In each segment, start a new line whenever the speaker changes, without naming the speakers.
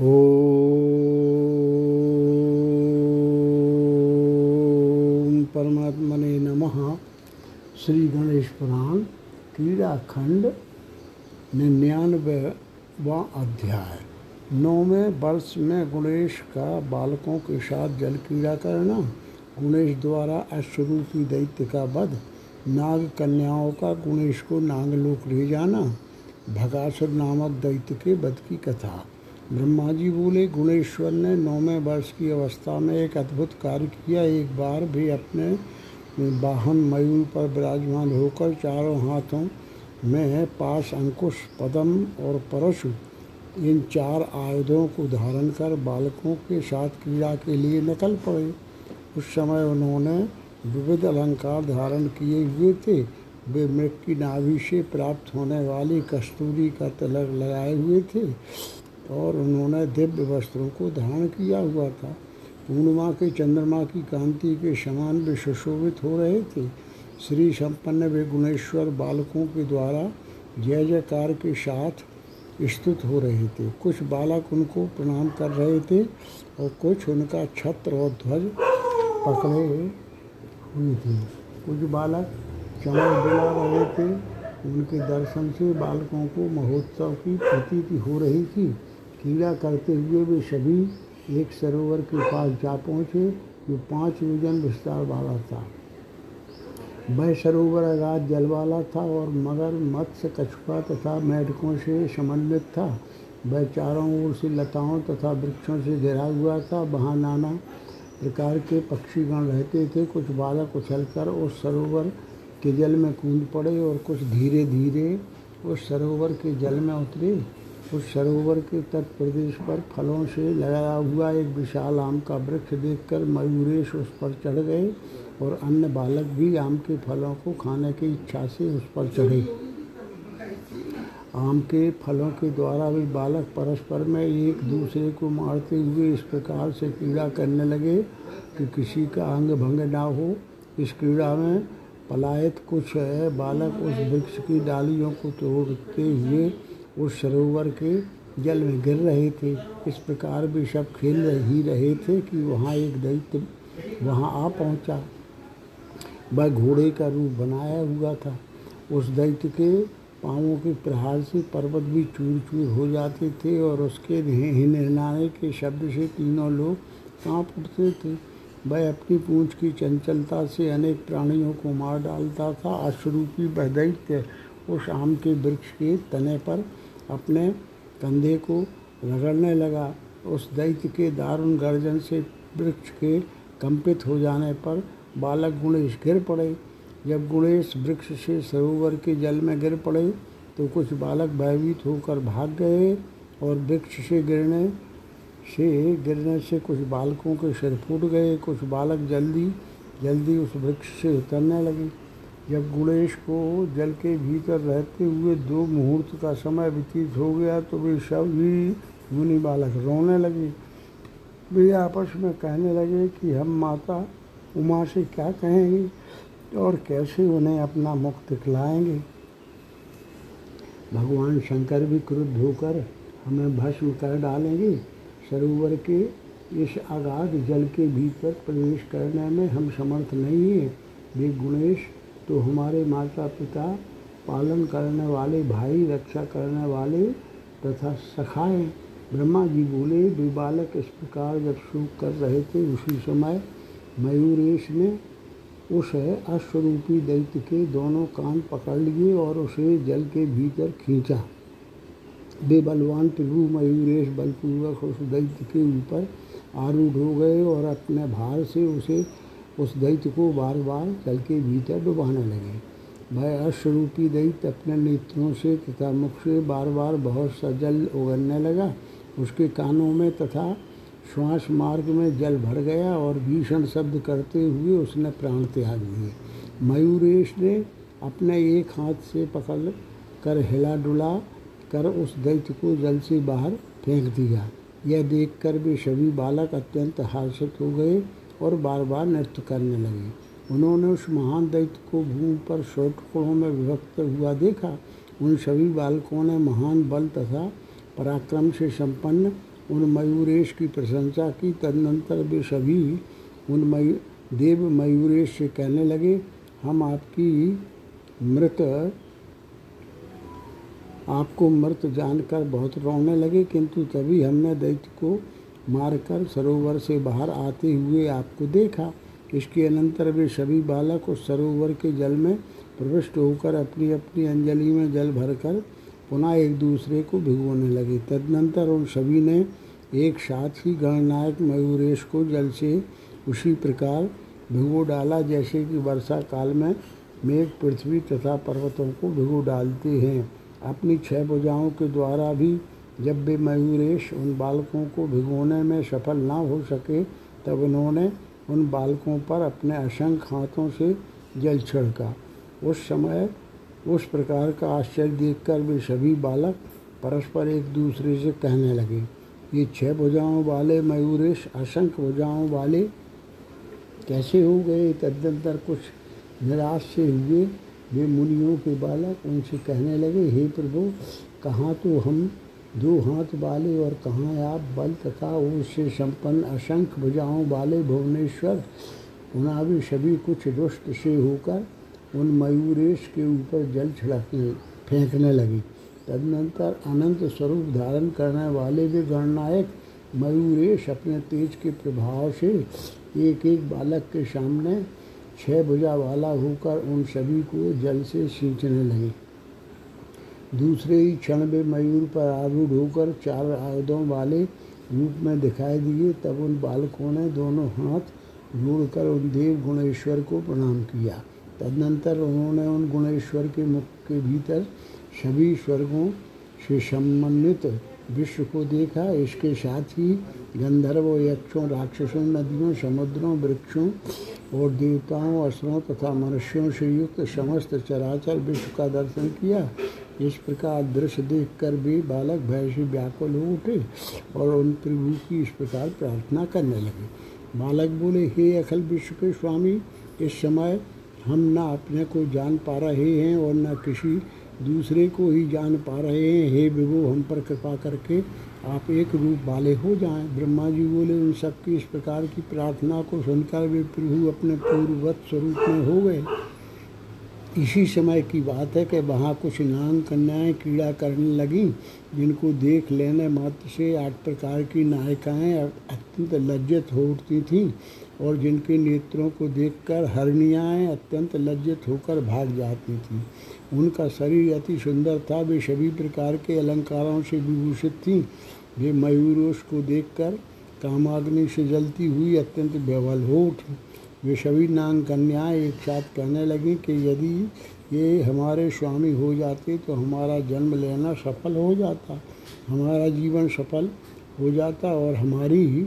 ओम परमात्मने नमः। श्री गणेश पुराण क्रीड़ा खंड निन्यानवे व अध्याय। नौवें वर्ष में गुणेश का बालकों के साथ जल क्रीड़ा करना, गुणेश द्वारा अश्वरूपी दैत्य का वध, नाग कन्याओं का गुणेश को नागलोक ले जाना, भगासुर नामक दैत्य के वध की कथा। ब्रह्मा जी बोले, गुणेश्वर ने नौवें वर्ष की अवस्था में एक अद्भुत कार्य किया। एक बार भी अपने वाहन मयूर पर विराजमान होकर चारों हाथों में पास अंकुश, पदम और परशु, इन चार आयुधों को धारण कर बालकों के साथ क्रीड़ा के लिए निकल पड़े। उस समय उन्होंने विविध अलंकार धारण किए हुए थे। वे मृग की नाभि से प्राप्त होने वाली कस्तूरी का तिलक लगाए हुए थे। और उन्होंने दिव्य वस्त्रों को धारण किया हुआ था। पूर्णिमा के, चंद्रमा की कांति के समान वे सुशोभित हो रहे थे। श्री संपन्न वे गुणेश्वर बालकों के द्वारा जय जयकार के साथ स्तुत हो रहे थे। कुछ बालक उनको प्रणाम कर रहे थे और कुछ उनका छत्र और ध्वज पकड़े हुए थे। कुछ बालक चमक दिला रहे थे। उनके दर्शन से बालकों को महोत्सव की प्रतीति हो रही थी। क्रीड़ा करते हुए वे सभी एक सरोवर के पास जा पहुँचे, जो पाँच योजन विस्तार वाला था। वह सरोवर अगाध जल वाला था और मगर मत्स्य, कछुआ तथा मेढकों से समन्वित था। वह चारों ओर से लताओं तथा वृक्षों से घिरा हुआ था। वहाँ नाना प्रकार के पक्षीगण रहते थे। कुछ बालक उछलकर उस सरोवर के जल में कूद पड़े और कुछ धीरे धीरे उस सरोवर के जल में उतरे। उस सरोवर के तट प्रदेश पर फलों से लगाया हुआ एक विशाल आम का वृक्ष देखकर मयूरेश उस पर चढ़ गए और अन्य बालक भी आम के फलों को खाने की इच्छा से उस पर चढ़े। आम के फलों के द्वारा भी बालक परस्पर में एक दूसरे को मारते हुए इस प्रकार से क्रीड़ा करने लगे कि किसी का अंग भंग ना हो। इस क्रीड़ा में पलायत कुछ है, बालक उस वृक्ष की डालियों को तोड़ते हुए उस सरोवर के जल में गिर रहे थे। इस प्रकार भी सब खेल ही रहे थे कि वहाँ एक दैत्य वहाँ आ पहुँचा। वह घोड़े का रूप बनाया हुआ था। उस दैत्य के पाँवों के प्रहार से पर्वत भी चूर चूर हो जाते थे और उसके हिनहिनाने के शब्द से तीनों लोग काँप उठते थे। वह अपनी पूंछ की चंचलता से अनेक प्राणियों को मार डालता था। अश्वरूपी वह दैत्य उस आम के वृक्ष के तने पर अपने कंधे को रगड़ने लगा। उस दैत्य के दारुण गर्जन से वृक्ष के कंपित हो जाने पर बालक गुणेश गिर पड़े। जब गुणेश वृक्ष से सरोवर के जल में गिर पड़े तो कुछ बालक भयभीत होकर भाग गए और वृक्ष से गिरने से गिरने से कुछ बालकों के सिर फूट गए। कुछ बालक जल्दी जल्दी उस वृक्ष से उतरने लगे। जब गुणेश को जल के भीतर रहते हुए दो मुहूर्त का समय व्यतीत हो गया तो वे सभी मुनि बालक रोने लगे। वे आपस में कहने लगे कि हम माता, उमा से क्या कहेंगे और कैसे उन्हें अपना मुख दिखलाएँगे? भगवान शंकर भी क्रुद्ध होकर हमें भस्म कर डालेंगे। सरोवर के इस अगाध जल के भीतर प्रवेश करने में हम समर्थ नहीं हैं। वे गुणेश तो हमारे माता पिता पालन करने वाले, भाई रक्षा करने वाले तथा सखाए, ब्रह्मा जी बोले वे बालक इस प्रकार जब शोक कर रहे थे, उसी समय मयूरेश ने उस अश्वरूपी दैत्य के दोनों कान पकड़ लिए और उसे जल के भीतर खींचा। वे बलवान प्रभु मयूरेश बलपूर्वक उस दैत्य के ऊपर आरूढ़ हो गए और अपने भार से उसे उस दैत्य को बार बार जल के भीतर डुबाने लगे। वह अश्वरूपी दैत्य अपने नेत्रों से तथा मुख से बार बार बहुत सा जल उगलने लगा। उसके कानों में तथा श्वास मार्ग में जल भर गया और भीषण शब्द करते हुए उसने प्राण त्याग दिए। मयूरेश ने अपने एक हाथ से पकड़ कर हिला डुला कर उस दैत्य को जल से बाहर फेंक दिया। यह देखकर भी सभी बालक अत्यंत हर्षित हो गए। और बार बार नृत्य करने लगे। उन्होंने उस महान दैत्य को भूमि पर सौ टुकड़ों में विभक्त हुआ देखा। उन सभी बालकों ने महान बल तथा पराक्रम से संपन्न उन मयूरेश की प्रशंसा की। तदनंतर वे सभी उन मयू, देव मयूरेश से कहने लगे, हम आपकी मृत, आपको मृत जानकर बहुत रोने लगे, किंतु तभी हमने दैत्य को मारकर सरोवर से बाहर आते हुए आपको देखा। इसके अनंतर वे सभी बालक उस सरोवर के जल में प्रविष्ट होकर अपनी अपनी अंजलि में जल भरकर पुनः एक दूसरे को भिगोने लगे। तदनंतर उन सभी ने एक साथ ही गणनायक मयूरेश को जल से उसी प्रकार भिगो डाला, जैसे कि वर्षा काल में मेघ, पृथ्वी तथा पर्वतों को भिगो डालते हैं। अपनी छह भुजाओं के द्वारा भी जब भी मयूरेश उन बालकों को भिगोने में सफल ना हो सके, तब उन्होंने उन बालकों पर अपने असंख्य हाथों से जल छिड़का। उस समय उस प्रकार का आश्चर्य देखकर वे सभी बालक परस्पर एक दूसरे से कहने लगे, ये छह भुजाओं वाले मयूरेश, असंख्य भुजाओं वाले कैसे हो गए? तदनंतर कुछ निराश से हुए। वे मुनियों के बालक उनसे कहने लगे, हे प्रभु, कहाँ तो हम दो हाथ वाले और कहाँ आप? बल तथा उससे संपन्न असंख्य भुजाओं वाले भुवनेश्वर। उन्हें भी सभी कुछ दुष्ट से होकर उन मयूरेश के ऊपर जल छिड़कने, फेंकने लगी। तदनंतर अनंत स्वरूप धारण करने वाले वे गणनायक मयूरेश अपने तेज के प्रभाव से एक एक बालक के सामने छह भुजा वाला होकर उन सभी को जल से सींचने लगे। दूसरे ही क्षण में मयूर पर आरूढ़ होकर चार आयुधों वाले रूप में दिखाई दिए, तब उन बालकों ने दोनों हाथ जोड़कर उन देव गुणेश्वर को प्रणाम किया। तदनंतर उन्होंने उन गुणेश्वर के मुख के भीतर सभी स्वर्गों से संबंधित विश्व को देखा। इसके साथ ही गंधर्वों, यक्षों, राक्षसों, नदियों, समुद्रों, वृक्षों और देवताओं, असुरों तथा मनुष्यों से युक्त समस्त चराचर विश्व का दर्शन किया। इस प्रकार दृश्य देखकर भी बालक भय से व्याकुल हो उठे और उन प्रभु की इस प्रकार प्रार्थना करने लगे। बालक बोले, हे अखिल विश्व के स्वामी इस समय हम न अपने को जान पा रहे हैं और न किसी दूसरे को ही जान पा रहे हैं। हे विभु, हम पर कृपा करके आप एक रूप वाले हो जाएँ। ब्रह्मा जी बोले, उन सबकी इस प्रकार की प्रार्थना को सुनकर वे प्रभु अपने पूर्ववत स्वरूप में हो गए। इसी समय की बात है कि वहाँ कुछ नांग कन्याएँ कीड़ा करने लगीं, जिनको देख लेने मात्र से आठ प्रकार की नायिकाएँ अत्यंत लज्जित हो उठती थीं और जिनके नेत्रों को देखकर हरणियाएँ अत्यंत लज्जित होकर भाग जाती थीं। उनका शरीर अति सुंदर था, वे सभी प्रकार के अलंकारों से विभूषित थीं। वे मयूरोश को देखकर कामाग्नि से जलती हुई अत्यंत बेवल हो उठी। वे सभी नांग कन्याएँ एक साथ कहने लगी कि यदि ये हमारे स्वामी हो जाते तो हमारा जन्म लेना सफल हो जाता, हमारा जीवन सफल हो जाता और हमारी ही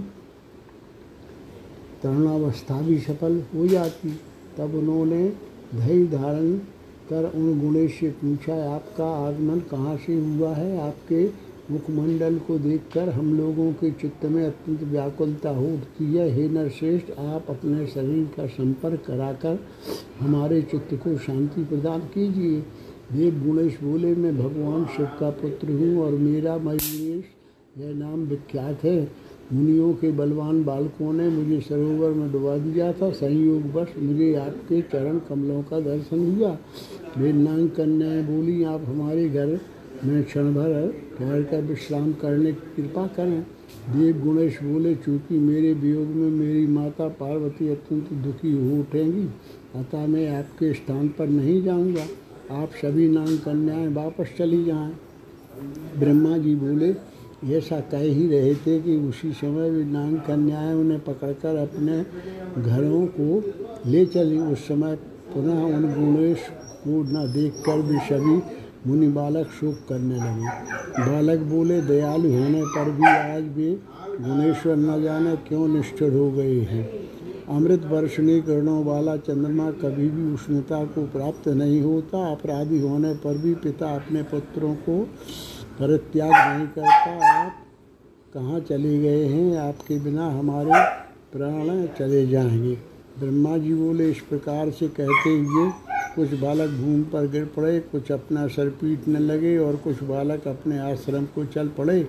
तरुणावस्था भी सफल हो जाती। तब उन्होंने धैर्य धारण कर उन गुणेश से पूछा, आपका आगमन कहाँ से हुआ है? आपके मुखमंडल को देखकर हम लोगों के चित्त में अत्यंत व्याकुलता हो उठती है हे नरश्रेष्ठ, आप अपने शरीर का संपर्क कराकर हमारे चित्त को शांति प्रदान कीजिए। देव गुणेश, बोले, मैं भगवान शिव का पुत्र हूँ और मेरा मयूरेश यह नाम विख्यात है। मुनियों के बलवान बालकों ने मुझे सरोवर में डुबा दिया था। संयोग बस मुझे आपके चरण कमलों का दर्शन हुआ। वे नांग कन्याएँ बोली, आप हमारे घर मैं क्षण भर ठहर कर विश्राम करने की कृपा करें। देव गुणेश बोले, चूँकि मेरे वियोग में मेरी माता पार्वती अत्यंत दुखी हो उठेंगी, अतः मैं आपके स्थान पर नहीं जाऊँगा। आप सभी नाम कन्याएँ वापस चली जाएँ। ब्रह्मा जी बोले, ऐसा कह ही रहे थे कि उसी समय भी नांग कन्याएँ उन्हें पकड़कर अपने घरों को ले चली। उस समय पुनः उन गुणेश को न देखकर भी सभी मुनि बालक शोक करने लगे। बालक बोले, दयालु होने पर भी आज भी गुणेश्वर न जाने क्यों निष्ठुर हो गए हैं? अमृत वर्षणी किरणों वाला चंद्रमा कभी भी उष्णता को प्राप्त नहीं होता। अपराधी होने पर भी पिता अपने पुत्रों को परित्याग नहीं करता। आप कहाँ चले गए हैं? आपके बिना हमारे प्राण चले जाएँगे। ब्रह्मा जी बोले, इस प्रकार से कहते हुए कुछ बालक भूमि पर गिर पड़े, कुछ अपना सर पीटने लगे और कुछ बालक अपने आश्रम को चल पड़े।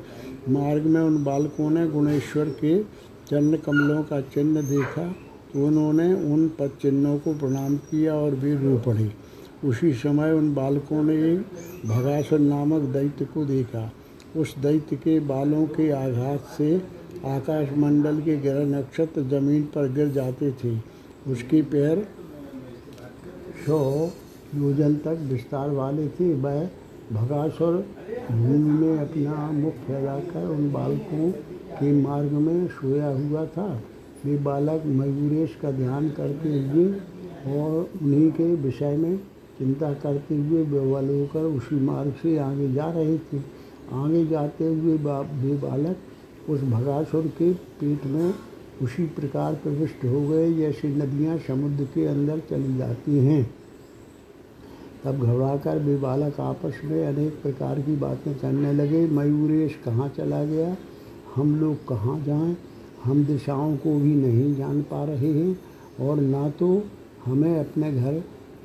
मार्ग में उन बालकों ने गुणेश्वर के चरण कमलों का चिन्ह देखा। तो उन्होंने उन पद चिन्हों को प्रणाम किया और वे रो पड़े। उसी समय उन बालकों ने भगासुर नामक दैत्य को देखा। उस दैत्य के बालों के आघात से आकाशमंडल के ग्रह नक्षत्र ज़मीन पर गिर जाते थे। उसके पैर सौ योजन तक विस्तार वाले थे। वह भगासुर भूमि में अपना मुख फैलाकर उन बालकों के मार्ग में सोया हुआ था। वे बालक मयूरेश का ध्यान करते हुए और उन्हीं के विषय में चिंता करते हुए बेवल होकर उसी मार्ग से आगे जा रहे थे। आगे जाते हुए वे बालक उस भगासुर के पेट में उसी प्रकार प्रविष्ट हो गए, जैसे नदियाँ समुद्र के अंदर चली जाती हैं। तब घबराकर वे बालक आपस में अनेक प्रकार की बातें करने लगे। मयूरेश कहाँ चला गया? हम लोग कहाँ जाएँ? हम दिशाओं को भी नहीं जान पा रहे हैं, और ना तो हमें अपने घर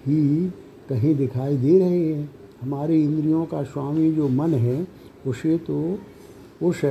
ही कहीं दिखाई दे रहे हैं। हमारी इंद्रियों का स्वामी जो मन है, उसे तो उस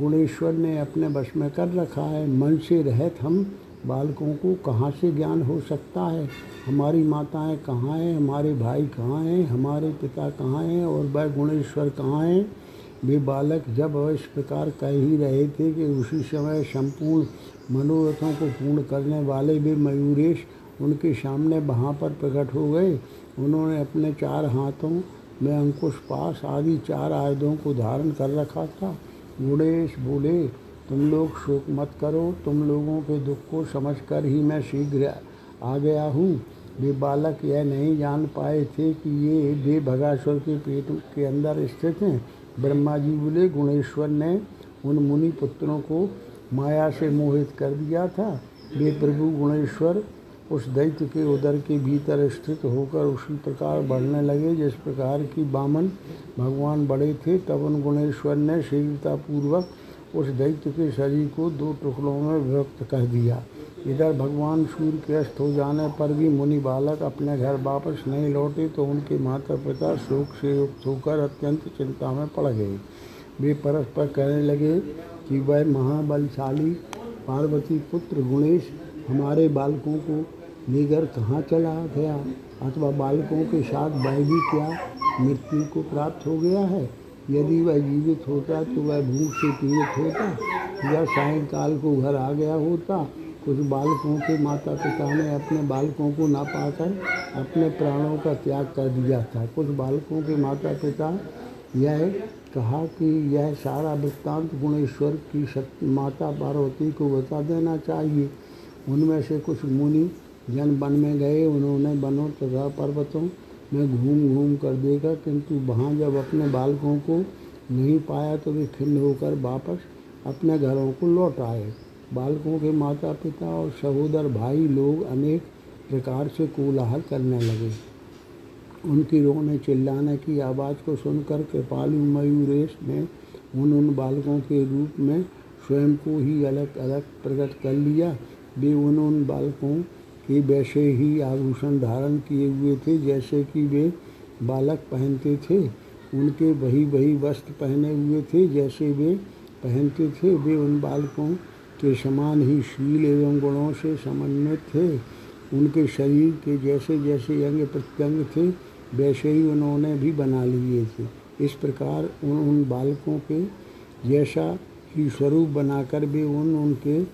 गुणेश्वर ने अपने बस में कर रखा है। मन से रहत हम, बालकों को कहाँ से ज्ञान हो सकता है? हमारी माताएँ कहाँ हैं? हमारे भाई कहाँ हैं? हमारे पिता कहाँ हैं? और वह गुणेश्वर कहाँ हैं? वे बालक जब इस प्रकार कह ही रहे थे कि उसी समय संपूर्ण मनोरथों को पूर्ण करने वाले भी मयूरेश उनके सामने वहाँ पर प्रकट हो गए। उन्होंने अपने चार हाथों में अंकुश पास आदि चार आयुधों को धारण कर रखा था। गुणेश बोले तुम लोग शोक मत करो, तुम लोगों के दुख को समझकर ही मैं शीघ्र आ गया हूँ। वे बालक यह नहीं जान पाए थे कि ये वे के पेट के अंदर स्थित हैं। ब्रह्मा जी बोले, गुणेश्वर ने उन मुनि पुत्रों को माया से मोहित कर दिया था। वे प्रभु गुणेश्वर उस दैत्य के उदर के भीतर स्थित होकर उसी प्रकार बढ़ने लगे। जिस प्रकार की बामन भगवान बड़े थे, तब उन गुणेश्वर ने शीघ्रतापूर्वक उस दैत्य के शरीर को दो टुकड़ों में विभक्त कर दिया। इधर भगवान सूर्य के अस्त हो जाने पर भी मुनि बालक अपने घर वापस नहीं लौटे तो उनके माता पिता शोक से युक्त होकर अत्यंत चिंता में पड़ गए। वे परस्पर कहने लगे कि वह महाबलशाली पार्वती पुत्र गुणेश हमारे बालकों को लेकर कहाँ चला गया? अथवा बालकों के साथ वह भी क्या? मृत्यु को प्राप्त हो गया है? यदि वह जीवित होता तो वह भूख से पीड़ित होता या सायंकाल को घर आ गया होता। कुछ बालकों के माता पिता ने अपने बालकों को ना पाकर अपने प्राणों का त्याग कर दिया था। कुछ बालकों के माता पिता यह कहा कि यह सारा वृत्तांत गुणेश्वर की शक्ति, माता पार्वती को बता देना चाहिए। उनमें से कुछ मुनि जन वन में गए, उन्होंने वनों तथा पर्वतों में घूम घूम कर देखा, किंतु वहाँ जब अपने बालकों को नहीं पाया तो वे खिन्न होकर वापस अपने घरों को लौट आए। बालकों के माता पिता और सहोदर भाई लोग अनेक प्रकार से कोलाहल करने लगे। उनकी रोने चिल्लाने की आवाज़ को सुनकर कृपालु मयूरेश ने उन उन बालकों के रूप में स्वयं को ही अलग अलग प्रकट कर लिया। वे उन उन बालकों कि वैसे ही आभूषण धारण किए हुए थे, जैसे कि वे बालक पहनते थे। उनके वही वही वस्त्र पहने हुए थे, जैसे वे पहनते थे। वे उन बालकों के समान ही शील एवं गुणों से समन्वित थे। उनके शरीर के जैसे जैसे अंग प्रत्यंग थे, वैसे ही उन्होंने भी बना लिए थे। इस प्रकार उन उन बालकों के जैसा ही स्वरूप बनाकर भी उन, उनके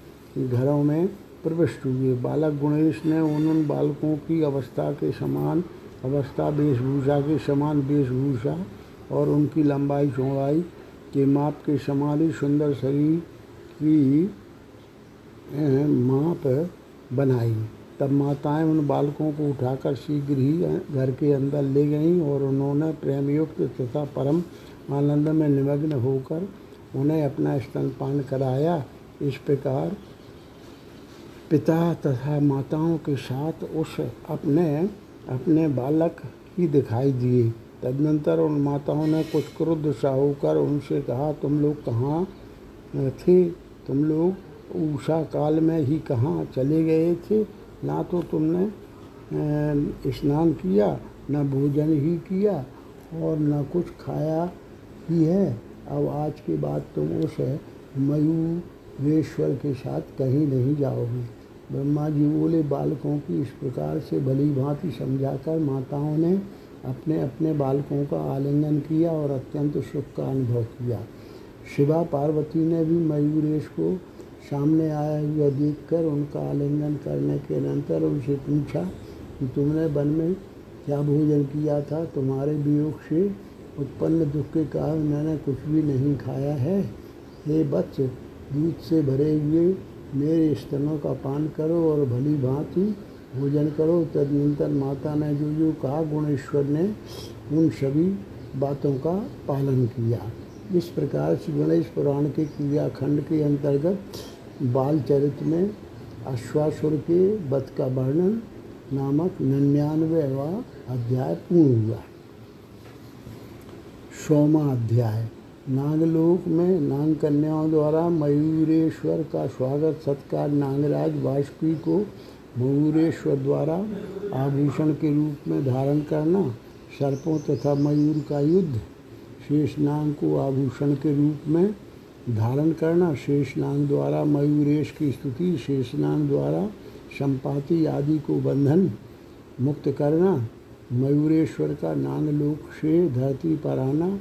घरों में प्रविष्ट हुए बालक गणेश ने उन बालकों की अवस्था के समान, अवस्था वेशभूषा के समान वेशभूषा और उनकी लंबाई चौड़ाई के माप के समान ही सुंदर शरीर की माप बनाई। तब माताएँ उन बालकों को उठाकर शीघ्र ही घर के अंदर ले गईं और उन्होंने प्रेमयुक्त तथा परम आनंद में निमग्न होकर उन्हें अपना स्तनपान कराया। इस प्रकार पिता तथा माताओं के साथ उस अपने अपने बालक ही दिखाई दिए। तदनंतर उन माताओं ने कुछ क्रुद्ध सा होकर उनसे कहा, तुम लोग कहाँ थे? तुम लोग उषा काल में ही कहाँ चले गए थे? ना तो तुमने स्नान किया, न भोजन ही किया और न कुछ खाया ही है। अब आज के बाद तुम उस मयूरेश्वर के साथ कहीं नहीं जाओगे। ब्रह्मा जी बोले, बालकों की इस प्रकार से भली भांति समझाकर माताओं ने अपने अपने बालकों का आलिंगन किया और अत्यंत सुख का अनुभव किया। शिवा पार्वती ने भी मयूरेश को सामने आया हुआ देखकर उनका आलिंगन करने के अनंतर उनसे पूछा कि तुमने वन में क्या भोजन किया था? तुम्हारे वियोग से उत्पन्न दुख के कारण मैंने कुछ भी नहीं खाया है। हे वत्स दूध से भरे हुए मेरे स्तनों का पान करो और भली भांति भोजन करो। तदनंतर माता ने जो जो कहा, गुणेश्वर ने उन सभी बातों का पालन किया। इस प्रकार से गणेश पुराण के क्रियाखंड के अंतर्गत बाल चरित्र में अश्वासुर के वध का वर्णन नामक निन्यानवेवा अध्याय पूर्ण हुआ। सोमा अध्याय। नागलोक में नाग कन्याओं द्वारा मयूरेश्वर का स्वागत सत्कार नागराज वासुकी को मयूरेश्वर द्वारा आभूषण के रूप में धारण करना, सर्पों तथा मयूर का युद्ध शेषनाग को आभूषण के रूप में धारण करना शेषनाग द्वारा मयूरेश की स्तुति शेषनाग द्वारा संपाति आदि को बंधन मुक्त करना, मयूरेश्वर का नागलोक से धरती पर आना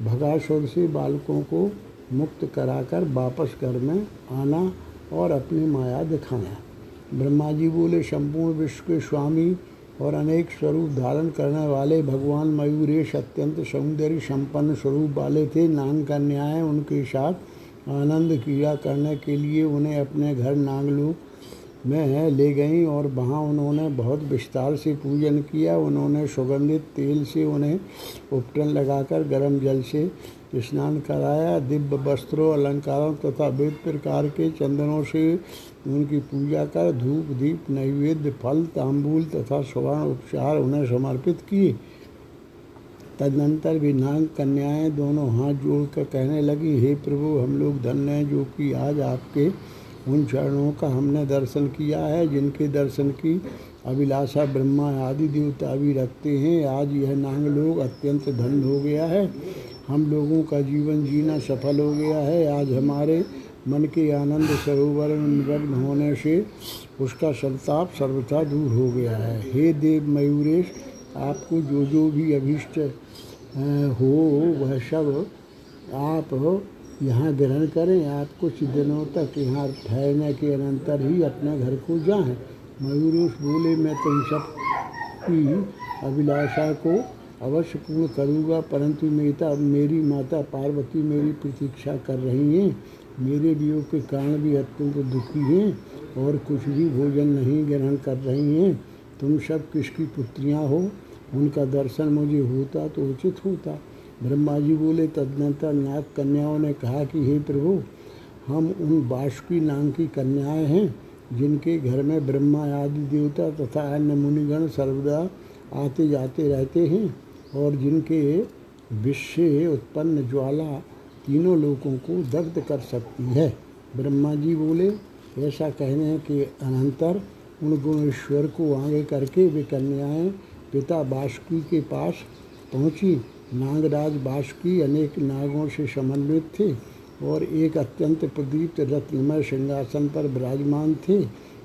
भगासुर से बालकों को मुक्त कराकर वापस घर में आना और अपनी माया दिखाना। ब्रह्मा जी बोले संपूर्ण विश्व के स्वामी और अनेक स्वरूप धारण करने वाले भगवान मयूरेश अत्यंत सौंदर्य संपन्न स्वरूप वाले थे। नाग कन्याएँ उनके साथ आनंद क्रिया करने के लिए उन्हें अपने घर नागलोक में ले गईं और वहाँ उन्होंने बहुत विस्तार से पूजन किया। उन्होंने सुगंधित तेल से उन्हें उपटन लगाकर गर्म जल से स्नान कराया। दिव्य वस्त्रों, अलंकारों तथा विविध प्रकार के चंदनों से उनकी पूजा कर धूप, दीप, नैवेद्य, फल, तांबूल तथा स्वर्ण उपचार उन्हें समर्पित किए। तदनंतर भी नाग कन्याएँ दोनों हाथ जोड़कर कहने लगी, हे प्रभु, हम लोग धन्य हैं जो कि आज आपके उन चरणों का हमने दर्शन किया है, जिनके दर्शन की अभिलाषा ब्रह्मा आदि देवता भी रखते हैं। आज यह नांग लोग अत्यंत धन्य हो गया है। हम लोगों का जीवन जीना सफल हो गया है। आज हमारे मन के आनंद सरोवर निमग्न होने से उसका संताप सर्वथा दूर हो गया है। हे देव मयूरेश, आपको जो जो भी अभीष्ट हो, वह सब आप यहाँ ग्रहण करें, आप कुछ दिनों तक यहाँ ठहरने के अनंतर ही अपने घर को जाएँ। मयूरेश बोले, मैं तुम सब की अभिलाषा को अवश्य पूर्ण करूँगा, परंतु मेता, मेरी माता पार्वती मेरी प्रतीक्षा कर रही हैं। मेरे वियोग के कारण भी अत्यंत दुखी हैं और कुछ भी भोजन नहीं ग्रहण कर रही हैं। तुम सब किसकी पुत्रियाँ हो? उनका दर्शन मुझे होता तो उचित होता। ब्रह्मा जी बोले, तदनंतर नाग कन्याओं ने कहा कि, हे प्रभु, हम उन बाष्की नाम की कन्याएँ हैं, जिनके घर में ब्रह्मा आदि देवता तथा अन्य मुनिगण सर्वदा आते जाते रहते हैं और जिनके से उत्पन्न ज्वाला तीनों लोगों को दग्ध कर सकती है। ब्रह्मा जी बोले, ऐसा कहने के अनंतर उन गुणेश्वर को आगे करके वे कन्याएँ पिता बाष्की के पास पहुँची नागराज बाष्की अनेक नागों से समन्वित थे और एक अत्यंत प्रदीप्त रत्नमय सिंहासन पर विराजमान थे।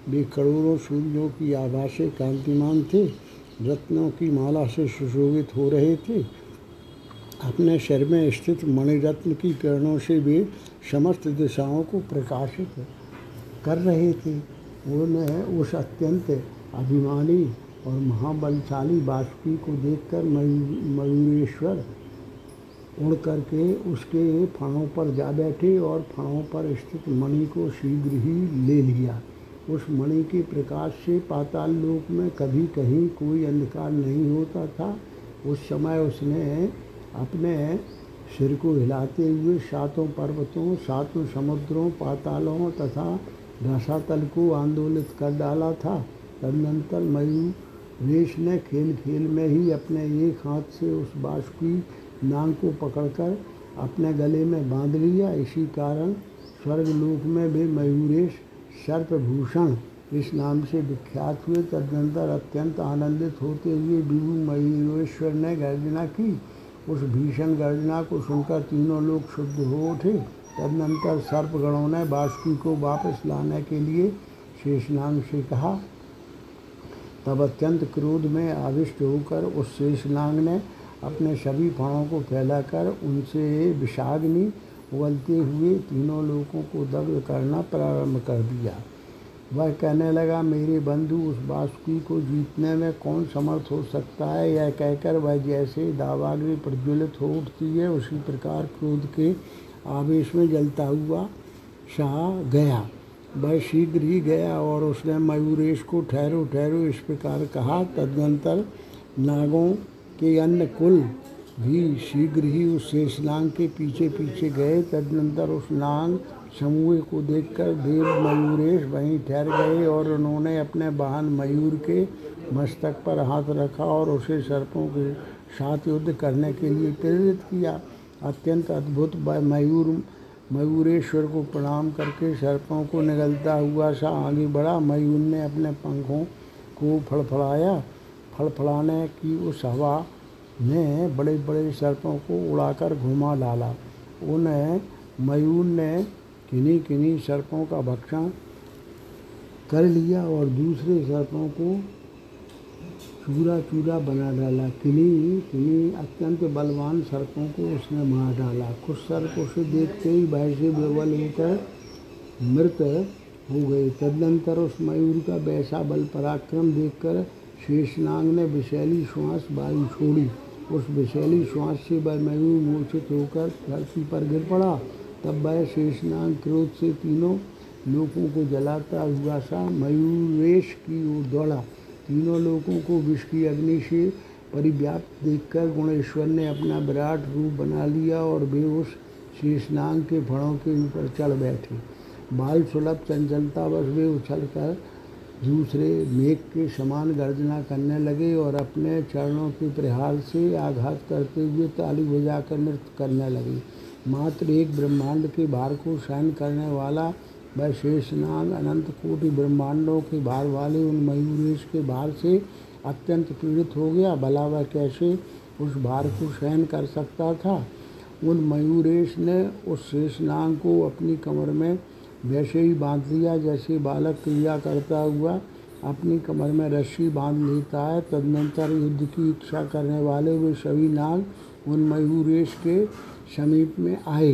वे करोड़ों सूर्यों की आभा से कांतिमान थे। रत्नों की माला से सुशोभित हो रहे थे। अपने शर में स्थित मणिरत्न की किरणों से वे समस्त दिशाओं को प्रकाशित कर रहे थे। उन्हें उस अत्यंत अभिमानी और महाबलशाली बाष्पी को देखकर मयूरेश्वर उड़ करके उसके फणों पर जा बैठे और फणों पर स्थित मणि को शीघ्र ही ले लिया। उस मणि के प्रकाश से पाताल लोक में कभी कहीं कोई अंधकार नहीं होता था। उस समय उसने अपने सिर को हिलाते हुए सातों पर्वतों, सातों समुद्रों, पातालों तथा रसातल को आंदोलित कर डाला था। तदनंतर मयूर रेश ने खेल खेल में ही अपने एक हाथ से उस बाष्पी नांग को पकड़कर अपने गले में बाँध लिया। इसी कारण स्वर्गलोक में भी मयूरेश सर्पभूषण इस नाम से विख्यात हुए। तदनंतर अत्यंत आनंदित होते हुए विभु मयूरेश्वर ने गर्जना की। उस भीषण गर्जना को सुनकर तीनों लोग शुद्ध हो उठे। तदनंतर सर्पगणों ने बासुकी को वापस लाने के लिए शेषनाग से कहा तब अत्यंत क्रोध में आविष्ट होकर उस शेषनाग ने अपने सभी फणों को फैलाकर उनसे विषाग्नि उगलते हुए तीनों लोगों को दग्ध करना प्रारंभ कर दिया। वह कहने लगा, मेरे बंधु, उस बासुकी को जीतने में कौन समर्थ हो सकता है? यह कहकर वह जैसे दावाग्नि प्रज्वलित हो उठती है, उसी प्रकार क्रोध के आवेश में जलता हुआ शाह गया। वह शीघ्र ही गया और उसने मयूरेश को ठहरो ठहरो, इस प्रकार कहा। तदनंतर नागों के अन्य कुल भी शीघ्र ही उस शेषनाग के पीछे पीछे गए। तदनंतर उस नाग समूह को देखकर देव मयूरेश वहीं ठहर गए और उन्होंने अपने वाहन मयूर के मस्तक पर हाथ रखा और उसे सर्पों के साथ युद्ध करने के लिए प्रेरित किया। अत्यंत अद्भुत मयूर मयूरेश्वर को प्रणाम करके सर्पों को निगलता हुआ सा आगे बढ़ा। मयूर ने अपने पंखों को फड़फड़ाया। फड़फड़ाने की उस हवा ने बड़े बड़े सर्पों को उड़ाकर घुमा डाला। उन्हें, मयूर ने किन्हीं किन्हीं सर्पों का भक्षण कर लिया और दूसरे सर्पों को चूरा चूरा बना डाला। किन्हीं किन्हीं अत्यंत बलवान सर्पों को उसने मार डाला। कुछ सर्प उसे देखते ही भय से बेबल होकर मृत हो गए। तदनंतर उस मयूर का वैसा बल पराक्रम देखकर शेषनाग ने विशैली श्वास वायु छोड़ी। उस विशैली श्वास से वह मयूर मूर्छित होकर धरती पर गिर पड़ा। तब वह शेषनाग क्रोध से तीनों लोगों को जलाता हुआ सा मयूरेश की ओर दौड़ा। तीनों लोगों को विष की अग्नि से परिव्याप्त देखकर गुणेश्वर ने अपना विराट रूप बना लिया और वे उस शेषनाग के फणों के ऊपर चढ़ बैठे। बाल सुलभ चंचलता बस वे उछल कर दूसरे मेघ के समान गर्जना करने लगे और अपने चरणों के प्रहार से आघात करते हुए ताली बजाकर नृत्य करने लगे। मात्र एक ब्रह्मांड के भार को सहन करने वाला वह शेषनाग अनंत कोटि ब्रह्मांडों के भार वाले उन मयूरेश के भार से अत्यंत पीड़ित हो गया। भला वह कैसे उस भार को सहन कर सकता था? उन मयूरेश ने उस शेषनाग को अपनी कमर में वैसे ही बाँध लिया जैसे बालक क्रिया करता हुआ अपनी कमर में रस्सी बाँध लेता है। तदनंतर युद्ध की इच्छा करने वाले वे सभी नाग उन मयूरेश के समीप में आए।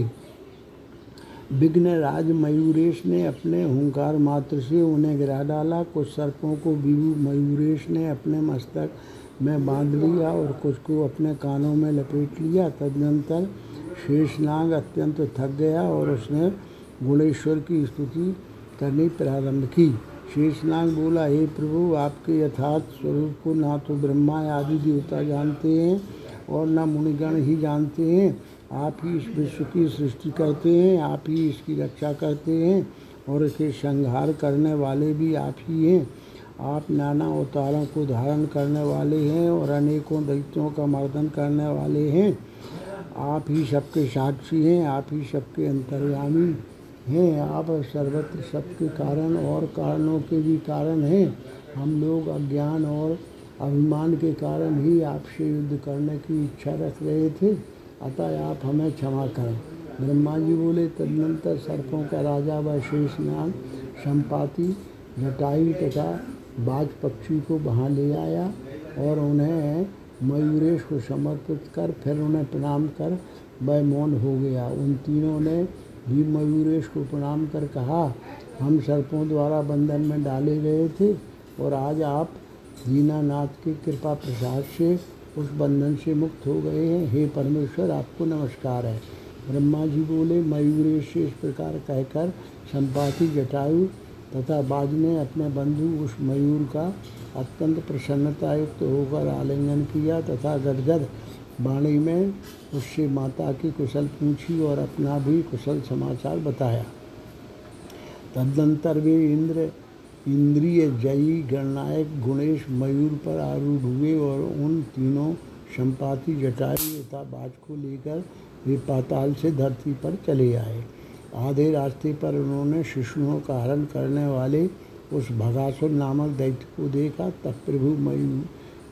विघ्न राज मयूरेश ने अपने हुंकार मात्र से उन्हें गिरा डाला। कुछ सर्पों को विभु मयूरेश ने अपने मस्तक में बाँध लिया और कुछ को अपने कानों में लपेट लिया। तदनंतर शेषनाग अत्यंत थक गया और उसने गुणेश्वर की स्तुति करनी प्रारंभ की। शेषनाग बोला, हे प्रभु, आपके यथार्थ स्वरूप को ना तो ब्रह्मा आदि देवता जानते हैं और न मुनिगण ही जानते हैं। आप ही इस विश्व की सृष्टि करते हैं, आप ही इसकी रक्षा करते हैं और इसे संहार करने वाले भी आप ही हैं। आप नाना अवतारों को धारण करने वाले हैं और अनेकों दैत्यों का मर्दन करने वाले हैं। आप ही सबके साक्षी हैं, आप ही सबके अंतर्यामी हैं। आप सर्वत्र सबके कारण और कारणों के भी कारण हैं। हम लोग अज्ञान और अभिमान के कारण ही आपसे युद्ध करने की इच्छा रख रहे थे। अतः आप हमें क्षमा करें। ब्रह्मा जी बोले, तदनंतर सर्पों का राजा व शेष नाम संपाति जटायु तथा बाज पक्षी को वहाँ ले आया और उन्हें मयूरेश को समर्पित कर, फिर उन्हें प्रणाम कर, वह मौन हो गया। उन तीनों ने भी मयूरेश को प्रणाम कर कहा, हम सर्पों द्वारा बंधन में डाले गए थे और आज आप दीनानाथ की कृपा प्रसाद से उस बंधन से मुक्त हो गए हैं। हे परमेश्वर, आपको नमस्कार है। ब्रह्मा जी बोले, मयूरेश से इस प्रकार कहकर संपाति जटायु तथा बाद में अपने बंधु उस मयूर का अत्यंत प्रसन्नता युक्त होकर आलिंगन किया तथा गदगद वाणी में उससे माता की कुशल पूछी और अपना भी कुशल समाचार बताया। तदनंतर वे इंद्र इंद्रिय जयी गणनायक गुणेश मयूर पर आरूढ़ हुए और उन तीनों संपाति जटायु तथा बाज को लेकर वे पाताल से धरती पर चले आए। आधे रास्ते पर उन्होंने शिशुओं का हरण करने वाले उस भगासुर नामक दैत्य को देखा, तब प्रभु मयू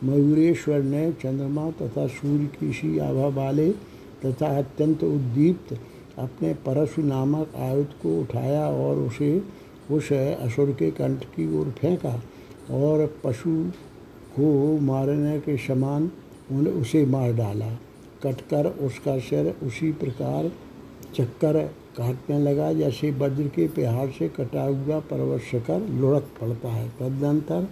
मयूरेश्वर ने चंद्रमा तथा सूर्य की सी आभा वाले तथा अत्यंत उद्दीप्त अपने परशु नामक आयुध को उठाया और उसे उस असुर के कंठ की ओर फेंका और पशु को मारने के समान उन उसे मार डाला। कटकर उसका सिर उसी प्रकार चक्कर काटने लगा, जैसे वज्र के प्रहार से कटा हुआ पर्वत शिखर लुढ़क पड़ता है। तदनंतर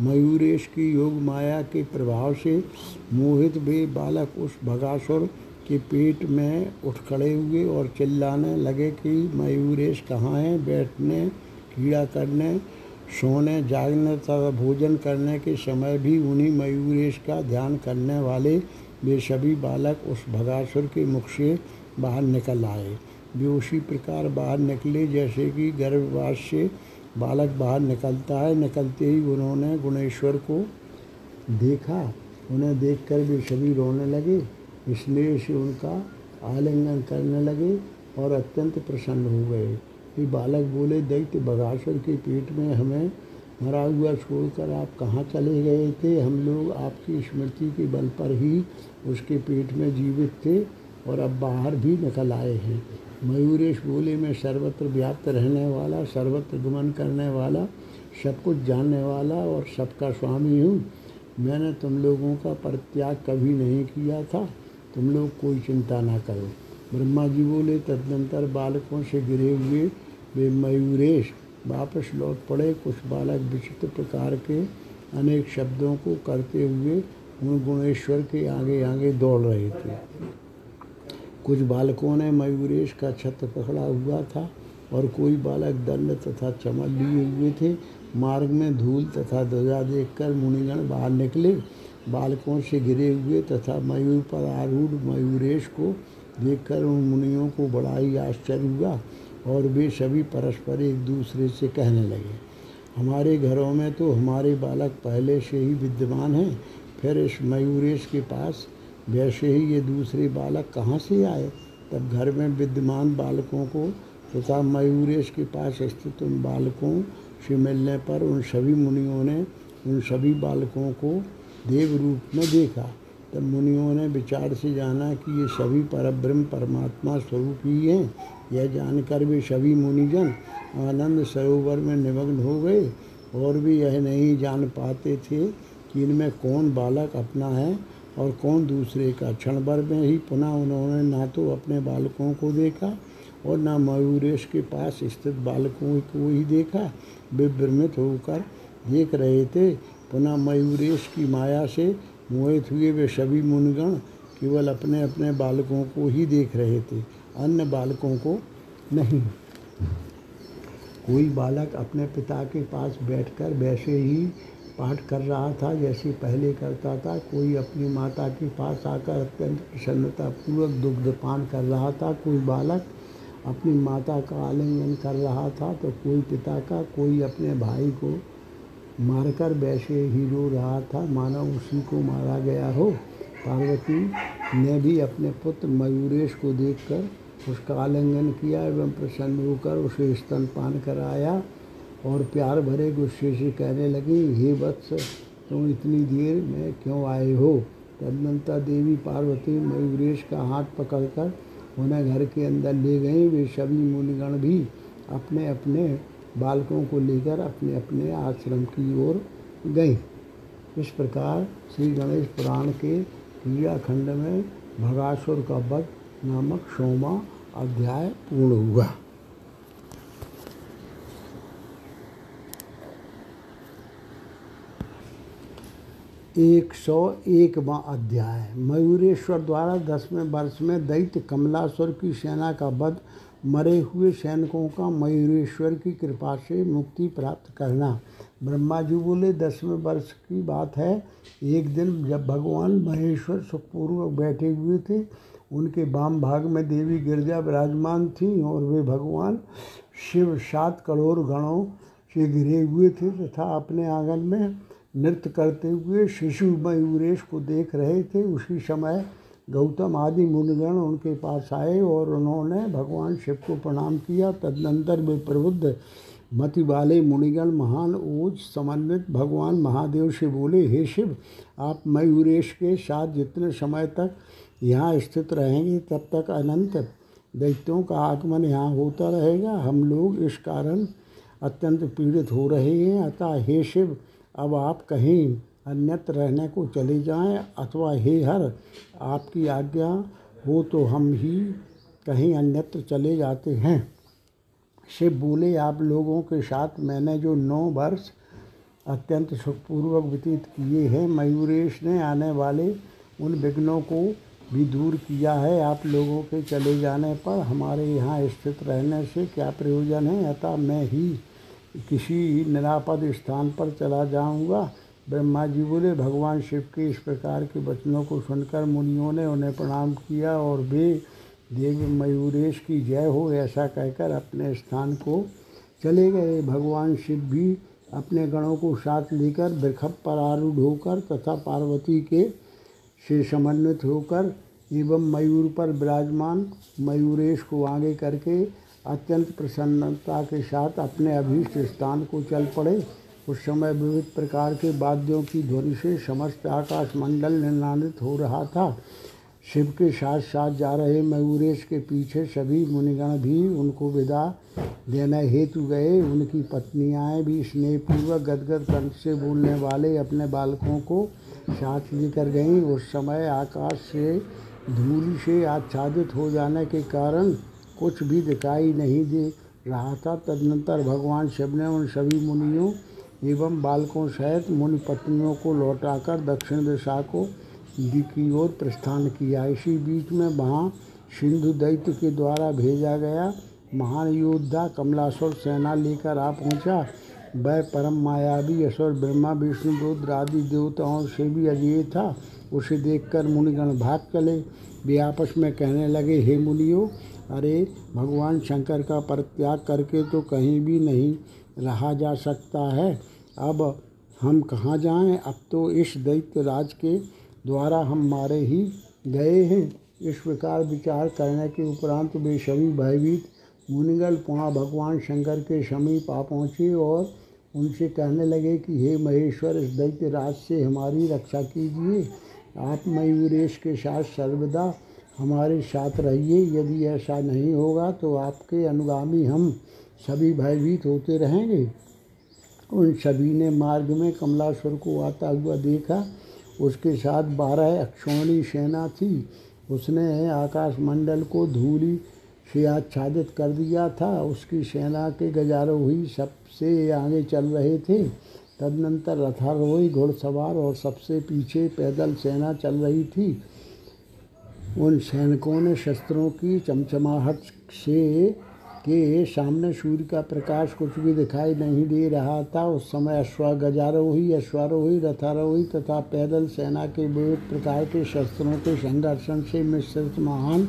मयूरेश की योग माया के प्रभाव से मोहित वे बालक उस भगासुर के पेट में उठ खड़े हुए और चिल्लाने लगे कि, मयूरेश कहाँ हैं? बैठने कीड़ा करने, सोने, जागने तथा भोजन करने के समय भी उन्हीं मयूरेश का ध्यान करने वाले वे सभी बालक उस भगासुर के मुख से बाहर निकल आए। वे उसी प्रकार बाहर निकले, जैसे कि गर्भवास से बालक बाहर निकलता है। निकलते ही उन्होंने गुणेश्वर को देखा। उन्हें देखकर वे सभी रोने लगे। इसलिए से उनका आलिंगन करने लगे और अत्यंत प्रसन्न हो गए। ये बालक बोले दैत्य बगासुर के पेट में हमें मरा हुआ छोड़कर आप कहाँ चले गए थे? हम लोग आपकी स्मृति के बल पर ही उसके पेट में जीवित थे और अब बाहर भी निकल आए हैं। मयूरेश बोले, मैं सर्वत्र व्याप्त रहने वाला, सर्वत्र गमन करने वाला, सब कुछ जानने वाला और सबका स्वामी हूँ। मैंने तुम लोगों का परित्याग कभी नहीं किया था। तुम लोग कोई चिंता ना करो। ब्रह्मा जी बोले, तदनंतर बालकों से गिरे हुए वे मयूरेश वापस लौट पड़े। कुछ बालक विचित्र प्रकार के अनेक शब्दों को करते हुए उन गुणेश्वर के आगे आगे दौड़ रहे थे। कुछ बालकों ने मयूरेश का छत्र पकड़ा हुआ था और कोई बालक दंड तथा चमल लिए हुए थे। मार्ग में धूल तथा ध्वजा देखकर मुनिगण बाहर निकले। बालकों से घिरे हुए तथा मयूर पर आरूढ़ मयूरेश को देखकर उन मुनियों को बड़ा ही आश्चर्य हुआ। और वे सभी परस्पर एक दूसरे से कहने लगे, हमारे घरों में तो हमारे बालक पहले से ही विद्यमान हैं, फिर इस मयूरेश के पास वैसे ही ये दूसरे बालक कहाँ से आए? तब घर में विद्यमान बालकों को तथा तो मयूरेश के पास स्थित उन बालकों से मिलने पर उन सभी मुनियों ने उन सभी बालकों को देव रूप में देखा। तब मुनियों ने विचार से जाना कि ये सभी परब्रह्म परमात्मा स्वरूप ही हैं यह जानकर भी सभी मुनिजन आनंद सरोवर में निमग्न हो गए और भी यह नहीं जान पाते थे कि इनमें कौन बालक अपना है और कौन दूसरे का। क्षण भर में ही पुनः उन्होंने ना तो अपने बालकों को देखा और ना मयूरेश के पास स्थित बालकों को ही देखा। वे भ्रमित होकर देख रहे थे। पुनः मयूरेश की माया से मोहित हुए वे सभी मुनगण केवल अपने अपने बालकों को ही देख रहे थे। अन्य बालकों को नहीं। कोई बालक अपने पिता के पास बैठकर वैसे ही पाठ कर रहा था, जैसे पहले करता था, कोई अपनी माता के पास आकर अत्यंत प्रसन्नता पूर्वक दुग्ध पान कर रहा था, कोई बालक अपनी माता का आलिंगन कर रहा था तो कोई पिता का, कोई अपने भाई को मारकर वैसे ही रो रहा था मानो उसी को मारा गया हो। पार्वती ने भी अपने पुत्र मयूरेश को देखकर उसका आलिंगन किया एवं प्रसन्न होकर उसे स्तनपान कराया और प्यार भरे गुस्से से कहने लगी, हे वत्स, तुम इतनी देर में क्यों आए हो? तदनंतर देवी पार्वती मयूरेश का हाथ पकड़कर उन्हें घर के अंदर ले गए वे सभी मुनिगण भी अपने अपने बालकों को लेकर अपने अपने आश्रम की ओर गए इस प्रकार श्री गणेश पुराण के क्रिया खंड में भगासुर का वध नामक सोमा अध्याय पूर्ण हुआ। एक सौ एकवा अध्याय। मयूरेश्वर द्वारा दसवें वर्ष में दैत्य कमलासुर की सेना का वध, मरे हुए सैनिकों का मयूरेश्वर की कृपा से मुक्ति प्राप्त करना। ब्रह्मा जी बोले, दसवें वर्ष की बात है। एक दिन जब भगवान महेश्वर सुखपूर्वक बैठे हुए थे उनके वाम भाग में देवी गिरजा विराजमान थी और वे भगवान शिव सात करोड़ गणों से घिरे हुए थे तथा अपने आँगन में नृत्य करते हुए शिशु मयूरेश को देख रहे थे। उसी समय गौतम आदि मुनिगण उनके पास आए और उन्होंने भगवान शिव को प्रणाम किया। तदनंतर वे प्रबुद्ध मति वाले मुनिगण महान ओज समन्वित भगवान महादेव से बोले, हे शिव, आप मयूरेश के साथ जितने समय तक यहाँ स्थित रहेंगे, तब तक अनंत दैत्यों का आगमन यहाँ होता रहेगा। हम लोग इस कारण अत्यंत पीड़ित हो रहे हैं। अतः हे शिव, अब आप कहीं अन्यत्र रहने को चले जाएँ, अथवा हे हर, आपकी आज्ञा हो तो हम ही कहीं अन्यत्र चले जाते हैं। शिव बोले, आप लोगों के साथ मैंने जो नौ वर्ष अत्यंत सुखपूर्वक व्यतीत किए हैं, मयूरेश ने आने वाले उन विघ्नों को भी दूर किया है आप लोगों के चले जाने पर, हमारे यहाँ स्थित रहने से क्या प्रयोजन है? अतः मैं ही किसी निरापद स्थान पर चला जाऊँगा। ब्रह्मा जी बोले, भगवान शिव के इस प्रकार के वचनों को सुनकर मुनियों ने उन्हें प्रणाम किया और वे, देव मयूरेश की जय हो, ऐसा कहकर अपने स्थान को चले गए। भगवान शिव भी अपने गणों को साथ लेकर बिरखप पर आरूढ़ होकर तथा पार्वती के से समन्वित होकर एवं मयूर पर विराजमान मयूरेश को आगे करके अत्यंत प्रसन्नता के साथ अपने अभीष्ट स्थान को चल पड़े। उस समय विविध प्रकार के वाद्यों की ध्वनि से समस्त आकाश मंडल निर्नादित हो रहा था। शिव के साथ साथ जा रहे मयूरेश के पीछे सभी मुनिगण भी उनको विदा देने हेतु गए। उनकी पत्नियाँ भी स्नेहपूर्वक गदगद कंठ से बोलने वाले अपने बालकों को साथ लेकर गईं उस समय आकाश से, धूल से आच्छादित हो जाने के कारण कुछ भी दिखाई नहीं दे रहा था। तदनंतर भगवान शिव ने उन सभी मुनियों एवं बालकों सहित मुनि पत्नियों को लौटाकर दक्षिण दिशा को की ओर प्रस्थान किया। इसी बीच में वहाँ सिंधु दैत्य के द्वारा भेजा गया महान योद्धा कमलासुर सेना लेकर आ पहुँचा। वह परम मायावी असुर ब्रह्मा, विष्णु रुद्र आदि देवताओं से भी अजय था। उसे देखकर मुनिगण भाग चले। वे आपस में कहने लगे, हे मुनियो, अरे, भगवान शंकर का परित्याग करके तो कहीं भी नहीं रहा जा सकता है। अब हम कहाँ जाएँ? अब तो इस दैत्य राज के द्वारा हम मारे ही गए हैं। इस प्रकार विचार करने के उपरांत वे सभी भयभीत मुनिगल पुनः भगवान शंकर के समीप आ पहुँचे और उनसे कहने लगे कि, हे महेश्वर, इस दैत्य राज से हमारी रक्षा कीजिए। आप मयूरेश के साथ सर्वदा हमारे साथ रहिए। यदि ऐसा नहीं होगा तो आपके अनुगामी हम सभी भयभीत होते रहेंगे। उन सभी ने मार्ग में कमलाश्वर को आता हुआ देखा। उसके साथ बारह अक्षौणी सेना थी। उसने आकाश मंडल को धूली से आच्छादित कर दिया था, उसकी सेना के गजारोही सबसे आगे चल रहे थे। तदनंतर रथारोही, घुड़सवार और सबसे पीछे पैदल सेना चल रही थी। उन सैनिकों ने शस्त्रों की चमचमाहट से के सामने सूर्य का प्रकाश कुछ भी दिखाई नहीं दे रहा था। उस समय अश्वा गजारोही, अश्वारोही, रथारोही तथा पैदल सेना के विविध प्रकार के शस्त्रों के संघर्षण से मिश्रित महान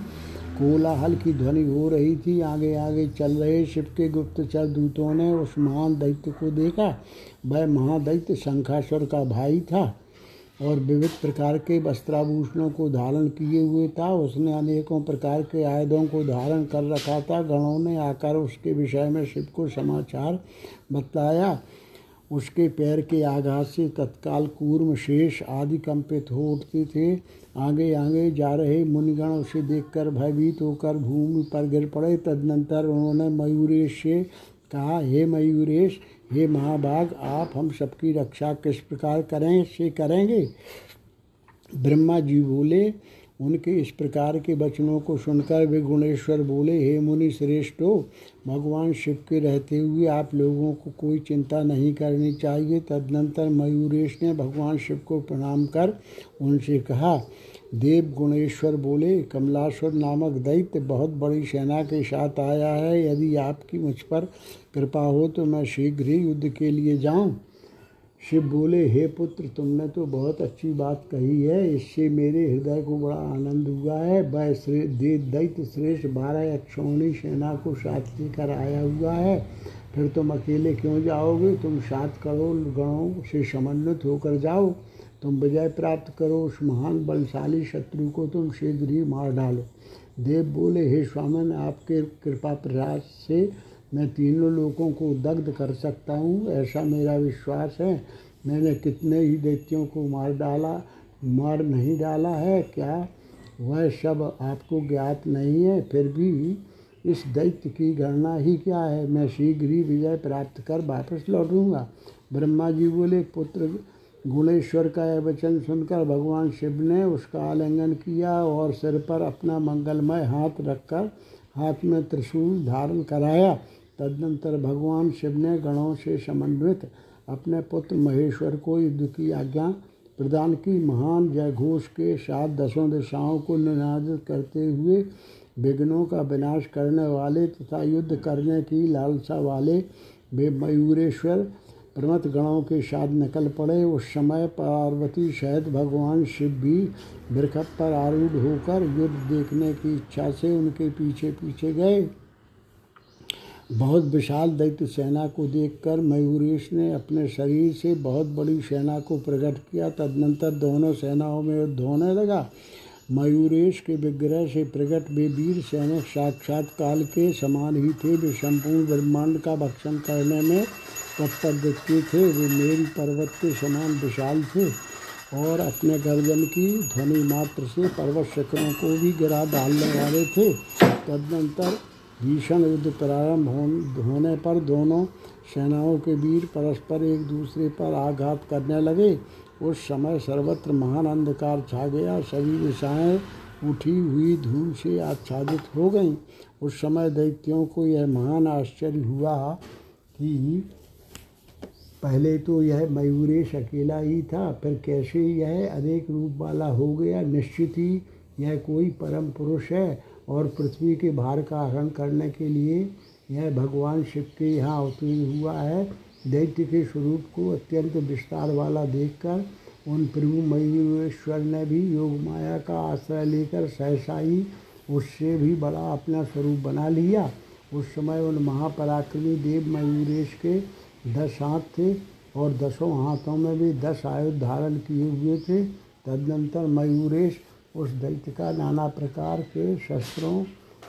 कोलाहल की ध्वनि हो रही थी। आगे आगे चल रहे शिव के गुप्तचर दूतों ने उस महान दैत्य को देखा। वह महादैत्य शंखासुर का भाई था और विविध प्रकार के वस्त्राभूषणों को धारण किए हुए था। उसने अनेकों प्रकार के आयुधों को धारण कर रखा था। गणों ने आकर उसके विषय में शिव को समाचार बताया। उसके पैर के आघात से तत्काल कूर्म शेष आदि कंपित हो उठते थे। आगे आगे जा रहे मुनिगण उसे देखकर भयभीत होकर भूमि पर गिर पड़े। तदनंतर उन्होंने मयूरेश से कहा, हे मयूरेश, हे महाभाग आप हम सबकी रक्षा किस प्रकार करें, से करेंगे? ब्रह्मा जी बोले उनके इस प्रकार के वचनों को सुनकर वे गुणेश्वर बोले, हे मुनि श्रेष्ठो, भगवान शिव के रहते हुए आप लोगों को कोई चिंता नहीं करनी चाहिए। तदनंतर मयूरेश ने भगवान शिव को प्रणाम कर उनसे कहा, देव गुणेश्वर बोले कमलाश्वर नामक दैत्य बहुत बड़ी सेना के साथ आया है। यदि आपकी मुझ पर कृपा हो तो मैं शीघ्र ही युद्ध के लिए जाऊँ। शिव बोले, हे पुत्र, तुमने तो बहुत अच्छी बात कही है। इससे मेरे हृदय को बड़ा आनंद हुआ है। वह दैत्य श्रेष्ठ बारह अक्षौणी सेना को साथ लेकर आया हुआ है। फिर तुम अकेले क्यों जाओगे? तुम सात करोड़ गणों से समन्वित होकर जाओ। तुम विजय प्राप्त करो। उस महान बलशाली शत्रु को तुम शीघ्र ही मार डालो। देव बोले, हे स्वामन, आपके कृपा प्रयास से मैं तीनों लोगों को दग्ध कर सकता हूँ, ऐसा मेरा विश्वास है। मैंने कितने ही दैत्यों को मार डाला, मार नहीं डाला है, क्या? वह सब आपको ज्ञात नहीं है, फिर भी इस दैत्य की गणना ही क्या है? मैं शीघ्र ही विजय प्राप्त कर वापस लौटूँगा। ब्रह्मा जी बोले, पुत्र गुणेश्वर का यह वचन सुनकर भगवान शिव ने उसका आलिंगन किया और सिर पर अपना मंगलमय हाथ रखकर हाथ में त्रिशूल धारण कराया। तदनंतर भगवान शिव ने गणों से समन्वित अपने पुत्र महेश्वर को युद्ध की आज्ञा प्रदान की। महान जय घोष के साथ दसों दिशाओं को निनादित करते हुए विघ्नों का विनाश करने वाले तथा युद्ध करने की लालसा वाले वे मयूरेश्वर प्रमथ गणों के साथ निकल पड़े। उस समय पार्वती सहित भगवान शिव भी बरखत पर आरूढ़ होकर युद्ध देखने की इच्छा से उनके पीछे पीछे गए। बहुत विशाल दैत्य सेना को देखकर मयूरेश ने अपने शरीर से बहुत बड़ी सेना को प्रकट किया। तदनंतर दोनों सेनाओं में युद्ध होने लगा। मयूरेश के विग्रह से प्रकट वे वीर सैनिक साक्षात काल के समान ही थे। वे संपूर्ण ब्रह्मांड का भक्षण करने में तत्पर देखते थे, वे मेरी पर्वत के समान विशाल थे और अपने गर्जन की ध्वनि मात्र से पर्वत शिखरों को भी गिरा डालने वाले थे। तदनंतर भीषण युद्ध प्रारंभ होने पर दोनों सेनाओं के वीर परस्पर एक दूसरे पर आघात करने लगे। उस समय सर्वत्र महान अंधकार छा गया, सभी दिशाएँ उठी हुई धूल से आच्छादित हो गईं। उस समय दैत्यों को यह महान आश्चर्य हुआ कि पहले तो यह मयूरेश अकेला ही था फिर कैसे यह अनेक रूप वाला हो गया, निश्चित ही यह कोई परम पुरुष है और पृथ्वी के भार का हरण करने के लिए यह भगवान शिव के यहाँ अवतीर्ण हुआ है। दैत्य के स्वरूप को अत्यंत विस्तार वाला देखकर उन प्रभु मयूरेश्वर ने भी योग माया का आश्रय लेकर सहसा ही उससे भी बड़ा अपना स्वरूप बना लिया। उस समय उन महापराक्रमी देव मयूरेश के दस हाथ थे और दसों हाथों में भी दस आयुध धारण किए हुए थे। तदनंतर मयूरेश उस दैत्य का नाना प्रकार के शस्त्रों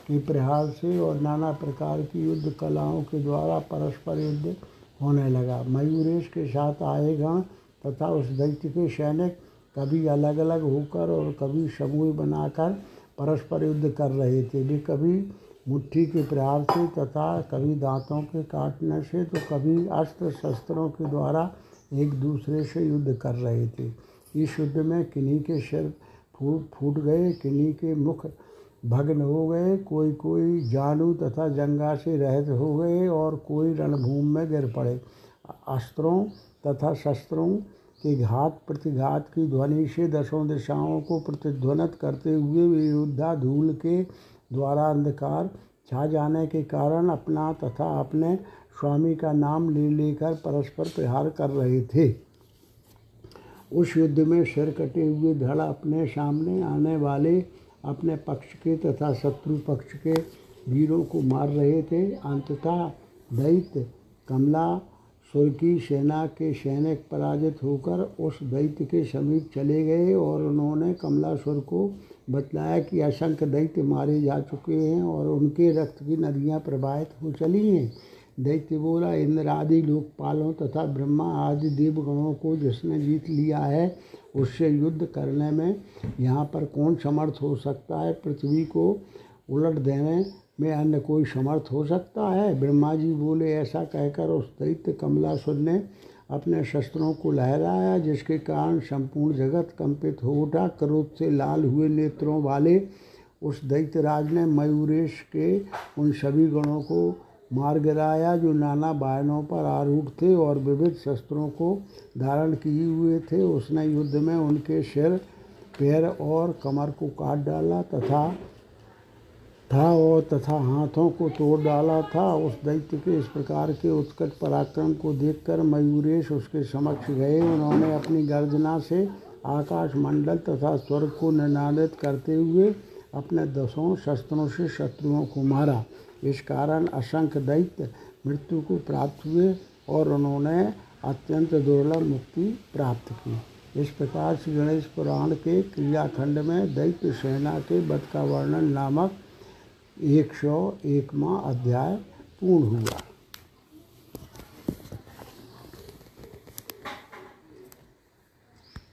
के प्रहार से और नाना प्रकार की युद्ध कलाओं के द्वारा परस्पर युद्ध होने लगा। मयूरेश के साथ आए गण तथा उस दैत्य के सैनिक कभी अलग अलग होकर और कभी समूह बनाकर परस्पर युद्ध कर रहे थे। वे कभी मुट्ठी के प्रहार से तथा कभी दांतों के काटने से तो कभी अस्त्र शस्त्रों के द्वारा एक दूसरे से युद्ध कर रहे थे। इस युद्ध में किन्हीं के सिर फूट फूट गए, किन्हीं के मुख भग्न हो गए कोई कोई जानू तथा जंगा से रहित हो गए और कोई रणभूमि में गिर पड़े। अस्त्रों तथा शस्त्रों के घात प्रतिघात की ध्वनि से दसों दिशाओं को प्रतिध्वनित करते हुए वे योद्धा धूल के द्वारा अंधकार छा जाने के कारण अपना तथा अपने स्वामी का नाम ले लेकर परस्पर प्रहार कर रहे थे। उस युद्ध में सिर कटे हुए धड़ अपने सामने आने वाले अपने पक्ष के तथा शत्रु पक्ष के वीरों को मार रहे थे। अंततः दैत्य कमला सुर की सेना के सैनिक पराजित होकर उस दैत्य के समीप चले गए और उन्होंने कमलासुर को बतलाया कि असंख्य दैत्य मारे जा चुके हैं और उनके रक्त की नदियाँ प्रवाहित हो चली हैं। दैत्य बोला इंद्र आदि लोकपालों तथा ब्रह्मा आदि देवगणों को जिसने जीत लिया है, उससे युद्ध करने में यहाँ पर कौन समर्थ हो सकता है? पृथ्वी को उलट देने में अन्य कोई समर्थ हो सकता है? ब्रह्मा जी बोले, ऐसा कहकर उस दैत्य कमलासुर ने अपने शस्त्रों को लहराया, जिसके कारण संपूर्ण जगत कंपित हो उठा। क्रोध से लाल हुए नेत्रों वाले उस दैत्यराज ने मयूरेश के उन सभी गणों को मार गिराया, जो नाना बायनों पर आरूढ़ थे और विविध शस्त्रों को धारण किए हुए थे। उसने युद्ध में उनके सिर, पैर और कमर को काट डाला तथा था और तथा हाथों को तोड़ डाला था। उस दैत्य के इस प्रकार के उत्कट पराक्रम को देखकर मयूरेश उसके समक्ष गए। उन्होंने अपनी गर्जना से आकाश मंडल तथा स्वर्ग को निनादित करते हुए अपने दसों शस्त्रों से शत्रुओं को मारा। इस कारण असंख्य दैत्य मृत्यु को प्राप्त हुए और उन्होंने अत्यंत दुर्लभ मुक्ति प्राप्त की। इस प्रकार श्री गणेश पुराण के क्रियाखंड में दैत्य सेना के वध का वर्णन नामक एक सौ एकवा अध्याय पूर्ण हुआ।